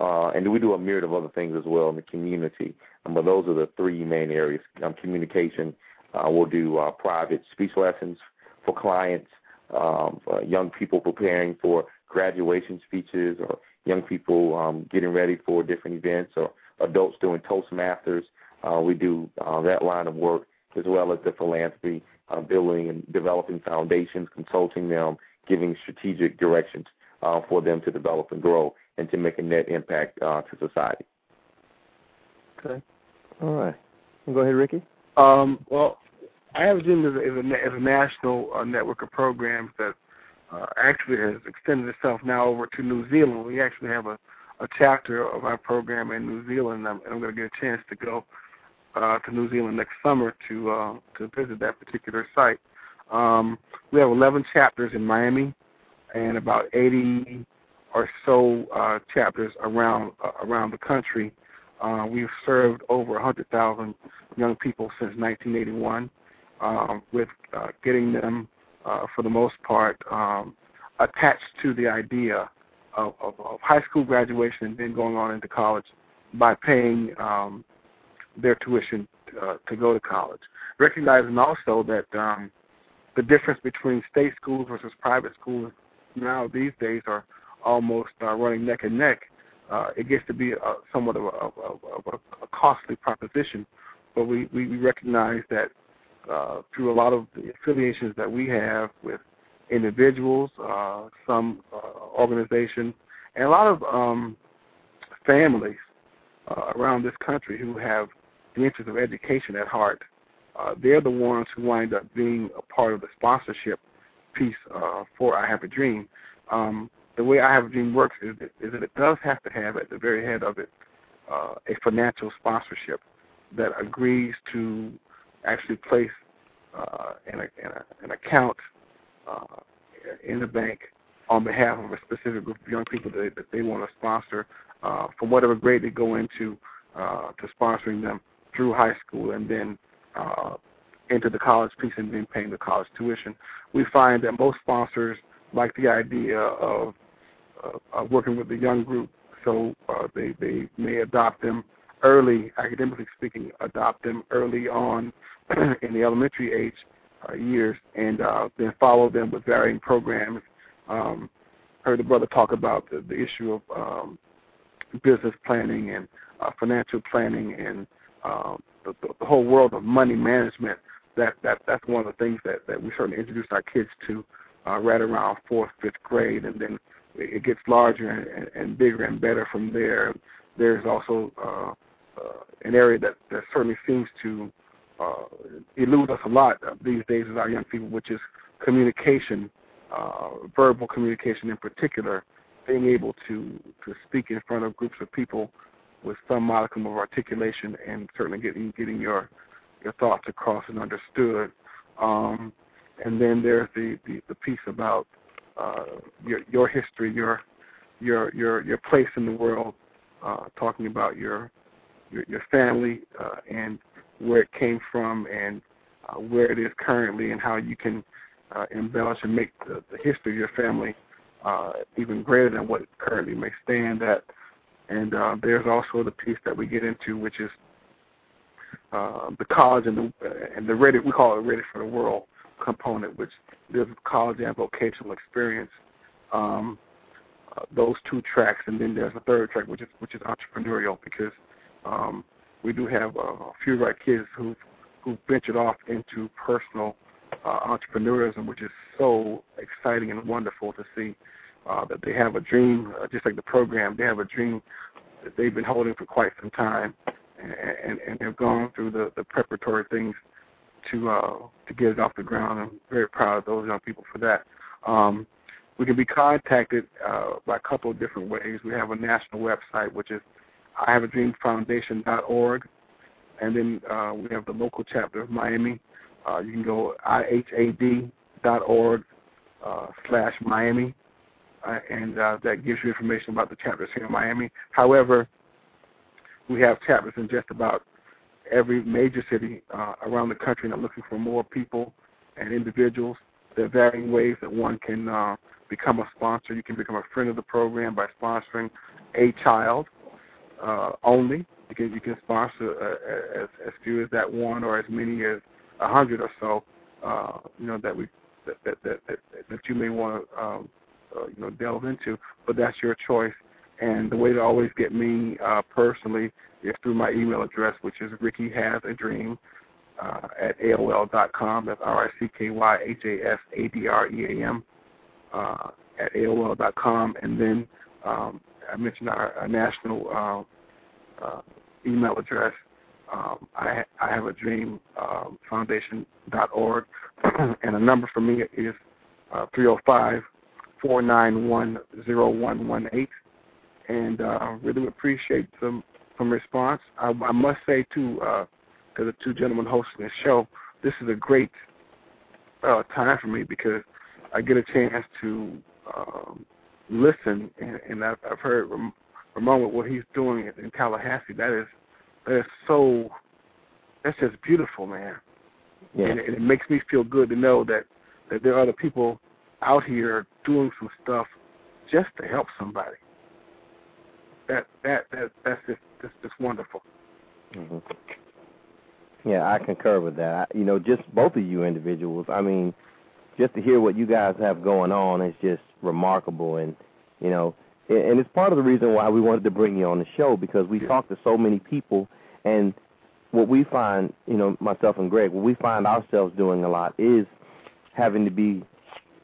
Uh, and we do a myriad of other things as well in the community. Um, but those are the three main areas. Um, communication, uh, we'll do uh, private speech lessons for clients, um, for young people preparing for graduation speeches or young people um, getting ready for different events or adults doing Toastmasters. Uh, we do uh, that line of work as well as the philanthropy, uh, building and developing foundations, consulting them, giving strategic directions uh, for them to develop and grow and to make a net impact uh, to society. Okay. All right. Go ahead, Ricky. Um, well, I have a dream a, as a, as a national uh, network of programs that uh, actually has extended itself now over to New Zealand. We actually have a, a chapter of our program in New Zealand, and I'm, I'm going to get a chance to go uh, to New Zealand next summer to uh, to visit that particular site. Um, we have 11 chapters in Miami, and about 80 or so uh, chapters around uh, around the country. Uh, we've served over 100,000 young people since 1981, um, with uh, getting them, uh, for the most part, um, attached to the idea of, of, of high school graduation and then going on into college by paying um, their tuition uh, to go to college. Recognizing also that um, the difference between state schools versus private schools now these days are almost uh, running neck and neck. Uh, it gets to be a, somewhat of a, a, a costly proposition, but we, we recognize that uh, through a lot of the affiliations that we have with individuals, uh, some uh, organizations, and a lot of um, families uh, around this country who have the interest of education at heart. They're the ones who wind up being a part of the sponsorship piece uh, for I Have a Dream. Um, the way I Have a Dream works is that, is that it does have to have at the very head of it uh, a financial sponsorship that agrees to actually place uh, an, an, an account uh, in the bank on behalf of a specific group of young people that, that they want to sponsor uh, from whatever grade they go into uh, to sponsoring them through high school and then uh, into the college piece and then paying the college tuition. We find that most sponsors like the idea of, uh, of working with the young group, so uh, they they may adopt them early, academically speaking, adopt them early on in the elementary age uh, years, and uh, then follow them with varying programs. Um, heard the brother talk about the, the issue of um, business planning and uh, financial planning and um, the, the whole world of money management. That that that's one of the things that that we certainly introduce our kids to uh, right around fourth, fifth grade, and then it gets larger and, and bigger and better from there. There's also uh, uh, an area that, that certainly seems to uh, elude us a lot these days as our young people, which is communication, uh, verbal communication in particular, being able to to speak in front of groups of people with some modicum of articulation and certainly getting getting your your thoughts across and understood. Um, and then there's the, the, the piece about uh, your your history, your your your your place in the world, uh, talking about your your, your family uh, and where it came from and uh, where it is currently, and how you can uh, embellish and make the, the history of your family uh, even greater than what it currently may stand at. And uh, there's also the piece that we get into, which is uh, the college and the and the ready we call it ready for the world component, which with college and vocational experience. Um, uh, those two tracks, and then there's a third track, which is which is entrepreneurial, because um, we do have uh, a few of our kids who've who've ventured off into personal uh, entrepreneurism, which is so exciting and wonderful to see uh, that they have a dream, uh, just like the program, they have a dream that they've been holding for quite some time, and, and, have gone through the, the preparatory things to uh, to get it off the ground. I'm very proud of those young people for that. Um, we can be contacted uh, by a couple of different ways. We have a national website, which is I have a dream foundation.org, and then uh, we have the local chapter of Miami. Uh, you can go ihad.org uh, slash Miami, uh, and uh, that gives you information about the chapters here in Miami. However, we have chapters in just about every major city uh, around the country, and I'm looking for more people and individuals. There are varying ways that one can uh, become a sponsor. You can become a friend of the program by sponsoring a child uh, only. You can you can sponsor uh, as as few as that one or as many as a hundred or so. Uh, you know that we that that that, that, that you may want to um, uh, you know delve into. But that's your choice. And the way to always get me uh, personally is through my email address, which is Ricky Has a Dream uh, at AOL dot com. That's R I C K Y H A S A D R E A M uh, at AOL dot com. And then um, I mentioned our, our national uh, uh, email address. Um, I, I have a dream uh, foundation.org, and a number for me is uh, 305 491 0118. And uh, really appreciate some, some response. I, I must say, too, uh, to the two gentlemen hosting the show, this is a great uh, time for me because I get a chance to um, listen, and, and I've, I've heard Ramon with what he's doing in Tallahassee. That is that is so. That's just beautiful, man. Yeah. And, it, and it makes me feel good to know that that there are other people out here doing some stuff just to help somebody. That that that that's just that's just wonderful. Mm-hmm. Yeah, I concur with that. You know, just both of you individuals. I mean, just to hear what you guys have going on is just remarkable, and you know, and it's part of the reason why we wanted to bring you on the show because we talk to so many people, and what we find, you know, myself and Greg, what we find ourselves doing a lot is having to be,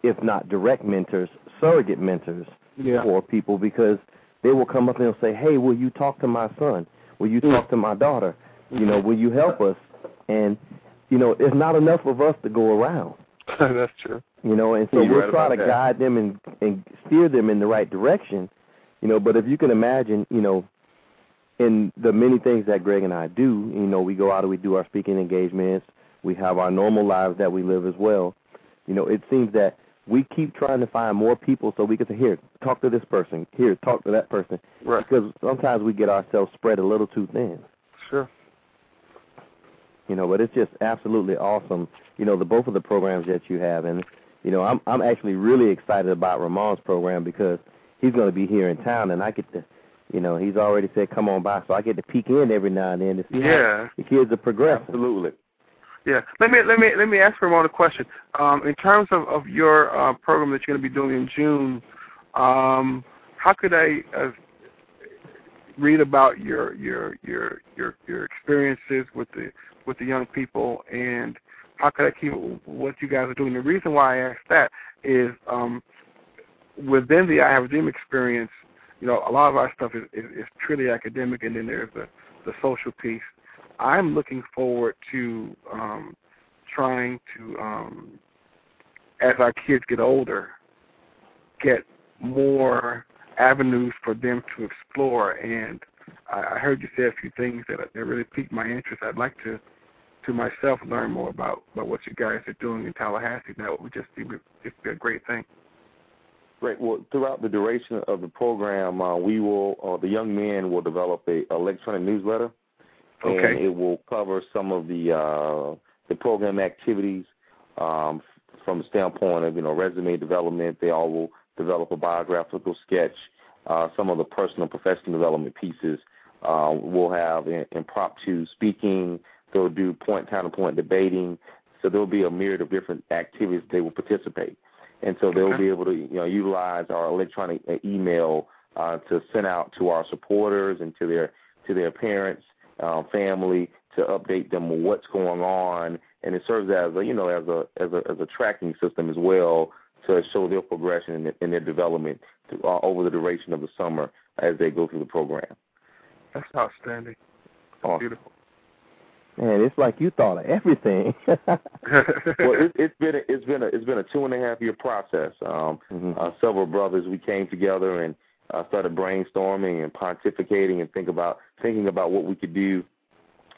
if not direct mentors, surrogate mentors yeah. for people because they will come up and they'll say, "Hey, will you talk to my son? Will you talk to my daughter? You know, will you help us?" And you know, it's not enough of us to go around. That's true. You know, and so You're we'll right try to that. guide them and and steer them in the right direction. You know, but if you can imagine, you know, in the many things that Greg and I do, you know, we go out and we do our speaking engagements, we have our normal lives that we live as well. You know, it seems that we keep trying to find more people so we can say, here, talk to this person, here, talk to that person, Right. because sometimes we get ourselves spread a little too thin Sure. you know but it's just absolutely awesome you know the both of the programs that you have and you know i'm i'm actually really excited about ramon's program because he's going to be here in town and i get to you know he's already said come on by so i get to peek in every now and then to see Yeah. how the kids are progressing Absolutely. Yeah. Let me let me let me ask Ramon a question. Um, in terms of, of your uh, program that you're going to be doing in June, um, how could I uh, read about your your your your your experiences with the with the young people and how could I keep what you guys are doing? The reason why I ask that is um, within the I Have a Dream experience, you know, a lot of our stuff is, is, is truly academic, and then there's the the social piece. I'm looking forward to um, trying to, um, as our kids get older, get more avenues for them to explore. And I, I heard you say a few things that, that really piqued my interest. I'd like to, to myself, learn more about, about what you guys are doing in Tallahassee. That would just be, just be a great thing. Great. Well, throughout the duration of the program, uh, we will, uh, the young men will develop a electronic newsletter, and Okay. it will cover some of the uh, the program activities um, from the standpoint of you know resume development. They all will develop a biographical sketch, uh, some of the personal professional development pieces. Uh, we'll have in, impromptu speaking. They'll do point counterpoint debating. So there'll be a myriad of different activities they will participate and so they'll Okay. be able to you know utilize our electronic uh, email uh, to send out to our supporters and to their to their parents, uh, family to update them on what's going on, and it serves as a you know as a as a as a tracking system as well to show their progression in, in their development to, uh, over the duration of the summer as they go through the program. That's outstanding. Awesome. Beautiful. man it's like you thought of everything well, it, it's been a, it's been a it's been a two and a half year process. Um, Mhm. uh, several brothers we came together and uh, started brainstorming and pontificating and think about thinking about what we could do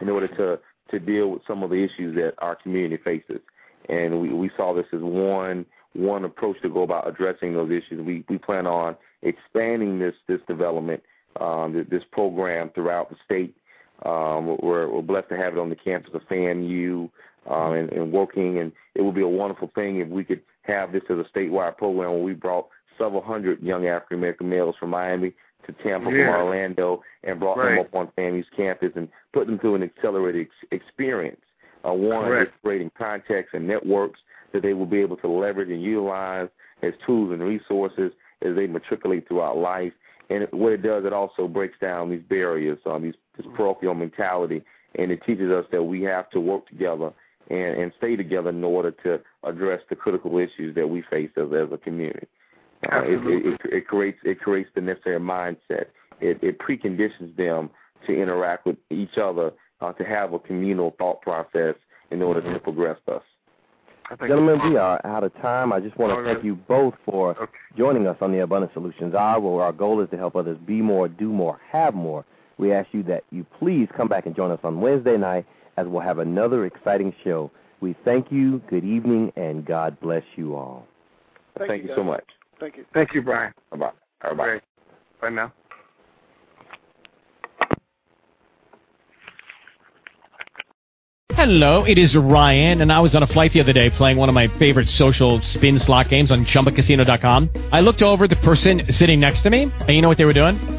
in order to to deal with some of the issues that our community faces. And we, we saw this as one one approach to go about addressing those issues. We we plan on expanding this this development um, this program throughout the state. Um, we're, we're blessed to have it on the campus of FAMU um, and, and working, and it would be a wonderful thing if we could have this as a statewide program where we brought several hundred young African American males from Miami to Tampa Yeah. from Orlando and brought them up on FAMU's campus and put them through an accelerated ex- experience. Uh, one, Correct. just creating contacts and networks that they will be able to leverage and utilize as tools and resources, as they matriculate throughout life. And what it does, it also breaks down these barriers, um, these, this parochial mentality, and it teaches us that we have to work together and, and stay together in order to address the critical issues that we face as, as a community. Uh, it, it, it, creates it creates the necessary mindset. It, it preconditions them to interact with each other, uh, to have a communal thought process in order to progress us. Gentlemen, we are out of time. I just want to thank you both for Okay. joining us on the Abundant Solutions Hour, where our goal is to help others be more, do more, have more. We ask you that you please come back and join us on Wednesday night as we'll have another exciting show. We thank you, good evening, and God bless you all. Thank, you guys. so much. Thank you. Thank you, Brian. Bye-bye. Bye-bye. Great. Bye now. Hello, it is Ryan, and I was on a flight the other day playing one of my favorite social spin slot games on ChumbaCasino.com. I looked over at the person sitting next to me, and you know what they were doing?